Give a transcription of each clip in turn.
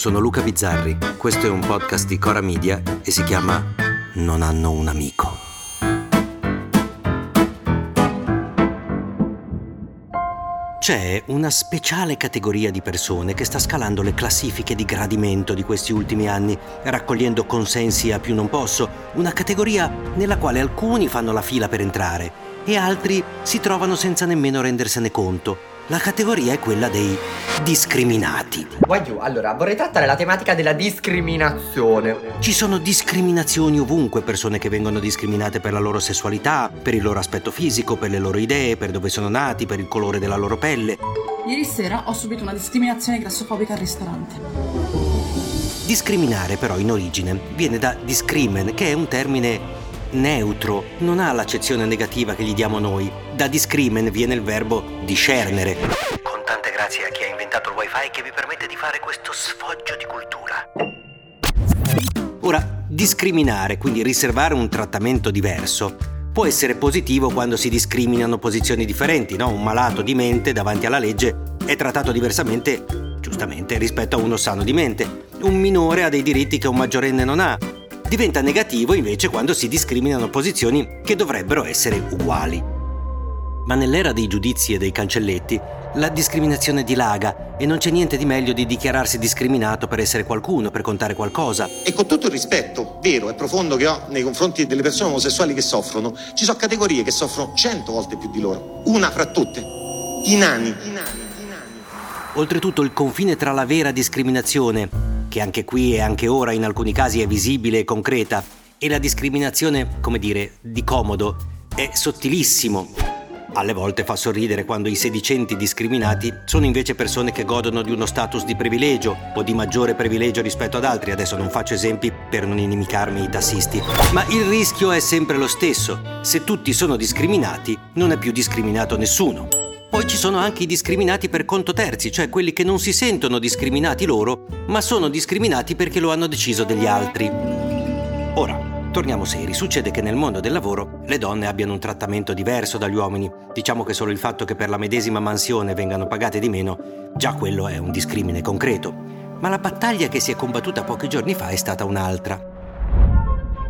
Sono Luca Bizzarri, questo è un podcast di Cora Media e si chiama Non hanno un amico. C'è una speciale categoria di persone che sta scalando le classifiche di gradimento di questi ultimi anni, raccogliendo consensi a più non posso, una categoria nella quale alcuni fanno la fila per entrare e altri si trovano senza nemmeno rendersene conto. La categoria è quella dei discriminati. Guagliù, allora vorrei trattare la tematica della discriminazione. Ci sono discriminazioni ovunque, persone che vengono discriminate per la loro sessualità, per il loro aspetto fisico, per le loro idee, per dove sono nati, per il colore della loro pelle. Ieri sera ho subito una discriminazione grassofobica al ristorante. Discriminare però in origine viene da discrimen, che è un termine neutro, non ha l'accezione negativa che gli diamo noi. Da discrimen viene il verbo discernere. Con tante grazie a chi ha inventato il wifi che vi permette di fare questo sfoggio di cultura. Ora, discriminare, quindi riservare un trattamento diverso, può essere positivo quando si discriminano posizioni differenti, no? Un malato di mente davanti alla legge è trattato diversamente, giustamente, rispetto a uno sano di mente. Un minore ha dei diritti che un maggiorenne non ha. Diventa negativo invece quando si discriminano posizioni che dovrebbero essere uguali. Ma nell'era dei giudizi e dei cancelletti, la discriminazione dilaga e non c'è niente di meglio di dichiararsi discriminato per essere qualcuno, per contare qualcosa. E con tutto il rispetto vero e profondo che ho nei confronti delle persone omosessuali che soffrono, ci sono categorie che soffrono cento volte più di loro. Una fra tutte, i nani. I nani. Oltretutto il confine tra la vera discriminazione, che anche qui e anche ora in alcuni casi è visibile e concreta, e la discriminazione, come dire, di comodo, è sottilissimo. Alle volte fa sorridere quando i sedicenti discriminati sono invece persone che godono di uno status di privilegio o di maggiore privilegio rispetto ad altri. Adesso non faccio esempi per non inimicarmi i tassisti. Ma il rischio è sempre lo stesso. Se tutti sono discriminati, non è più discriminato nessuno. Poi ci sono anche i discriminati per conto terzi, cioè quelli che non si sentono discriminati loro, ma sono discriminati perché lo hanno deciso degli altri. Ora, torniamo seri, succede che nel mondo del lavoro le donne abbiano un trattamento diverso dagli uomini. Diciamo che solo il fatto che per la medesima mansione vengano pagate di meno, già quello è un discrimine concreto. Ma la battaglia che si è combattuta pochi giorni fa è stata un'altra.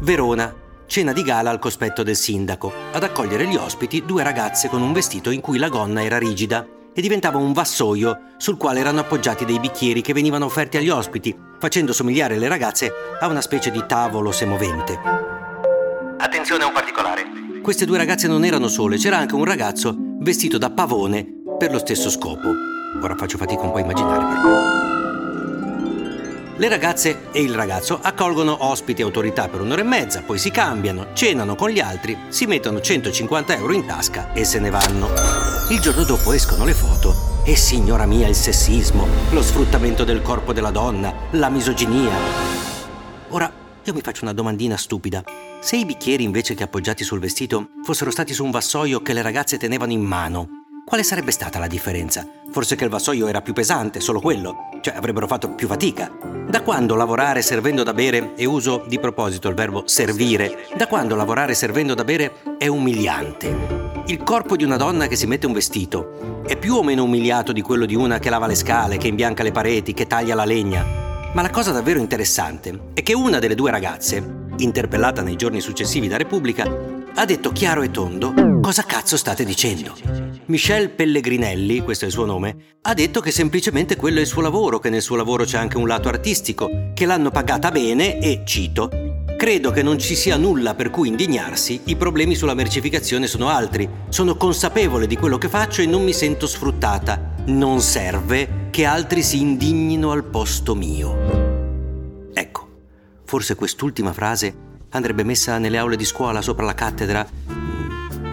Verona, cena di gala al cospetto del sindaco. Ad accogliere gli ospiti due ragazze con un vestito in cui la gonna era rigida e diventava un vassoio sul quale erano appoggiati dei bicchieri che venivano offerti agli ospiti, facendo somigliare le ragazze a una specie di tavolo semovente. Attenzione a un particolare. Queste due ragazze non erano sole, c'era anche un ragazzo vestito da pavone per lo stesso scopo. Ora faccio fatica un po' a immaginare però. Le ragazze e il ragazzo accolgono ospiti e autorità per un'ora e mezza, poi si cambiano, cenano con gli altri, si mettono 150 euro in tasca e se ne vanno. Il giorno dopo escono le foto e signora mia il sessismo, lo sfruttamento del corpo della donna, la misoginia. Ora, io mi faccio una domandina stupida. Se i bicchieri invece che appoggiati sul vestito fossero stati su un vassoio che le ragazze tenevano in mano, quale sarebbe stata la differenza? Forse che il vassoio era più pesante, solo quello, cioè avrebbero fatto più fatica. Da quando lavorare servendo da bere, e uso di proposito il verbo servire, da quando lavorare servendo da bere è umiliante? Il corpo di una donna che si mette un vestito è più o meno umiliato di quello di una che lava le scale, che imbianca le pareti, che taglia la legna. Ma la cosa davvero interessante è che una delle due ragazze, interpellata nei giorni successivi da Repubblica, ha detto chiaro e tondo cosa cazzo state dicendo. Michelle Pellegrinelli, questo è il suo nome, ha detto che semplicemente quello è il suo lavoro, che nel suo lavoro c'è anche un lato artistico, che l'hanno pagata bene e, cito, Credo che non ci sia nulla per cui indignarsi, i problemi sulla mercificazione sono altri. Sono consapevole di quello che faccio e non mi sento sfruttata. Non serve che altri si indignino al posto mio. Ecco, Forse quest'ultima frase andrebbe messa nelle aule di scuola sopra la cattedra,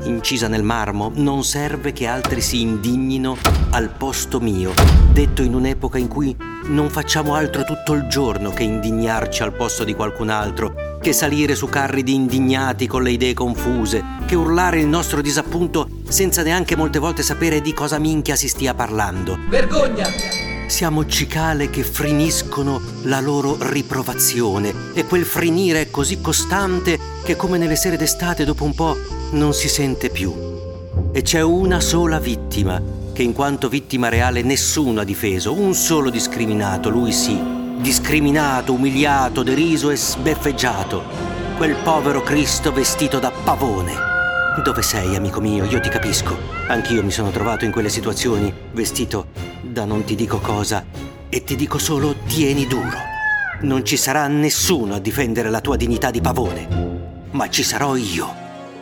incisa nel marmo. Non serve che altri si indignino al posto mio, detto in un'epoca in cui non facciamo altro tutto il giorno che indignarci al posto di qualcun altro, che salire su carri di indignati con le idee confuse, che urlare il nostro disappunto senza neanche molte volte sapere di cosa minchia si stia parlando. Vergogna! Siamo cicale che friniscono la loro riprovazione e quel frinire è così costante che come nelle sere d'estate dopo un po' non si sente più. E c'è una sola vittima, che in quanto vittima reale nessuno ha difeso, un solo discriminato, lui sì, discriminato, umiliato, deriso e sbeffeggiato. Quel povero Cristo vestito da pavone. Dove sei, amico mio? Io ti capisco. Anch'io mi sono trovato in quelle situazioni, vestito da non ti dico cosa, e ti dico solo tieni duro. Non ci sarà nessuno a difendere la tua dignità di pavone, ma ci sarò io,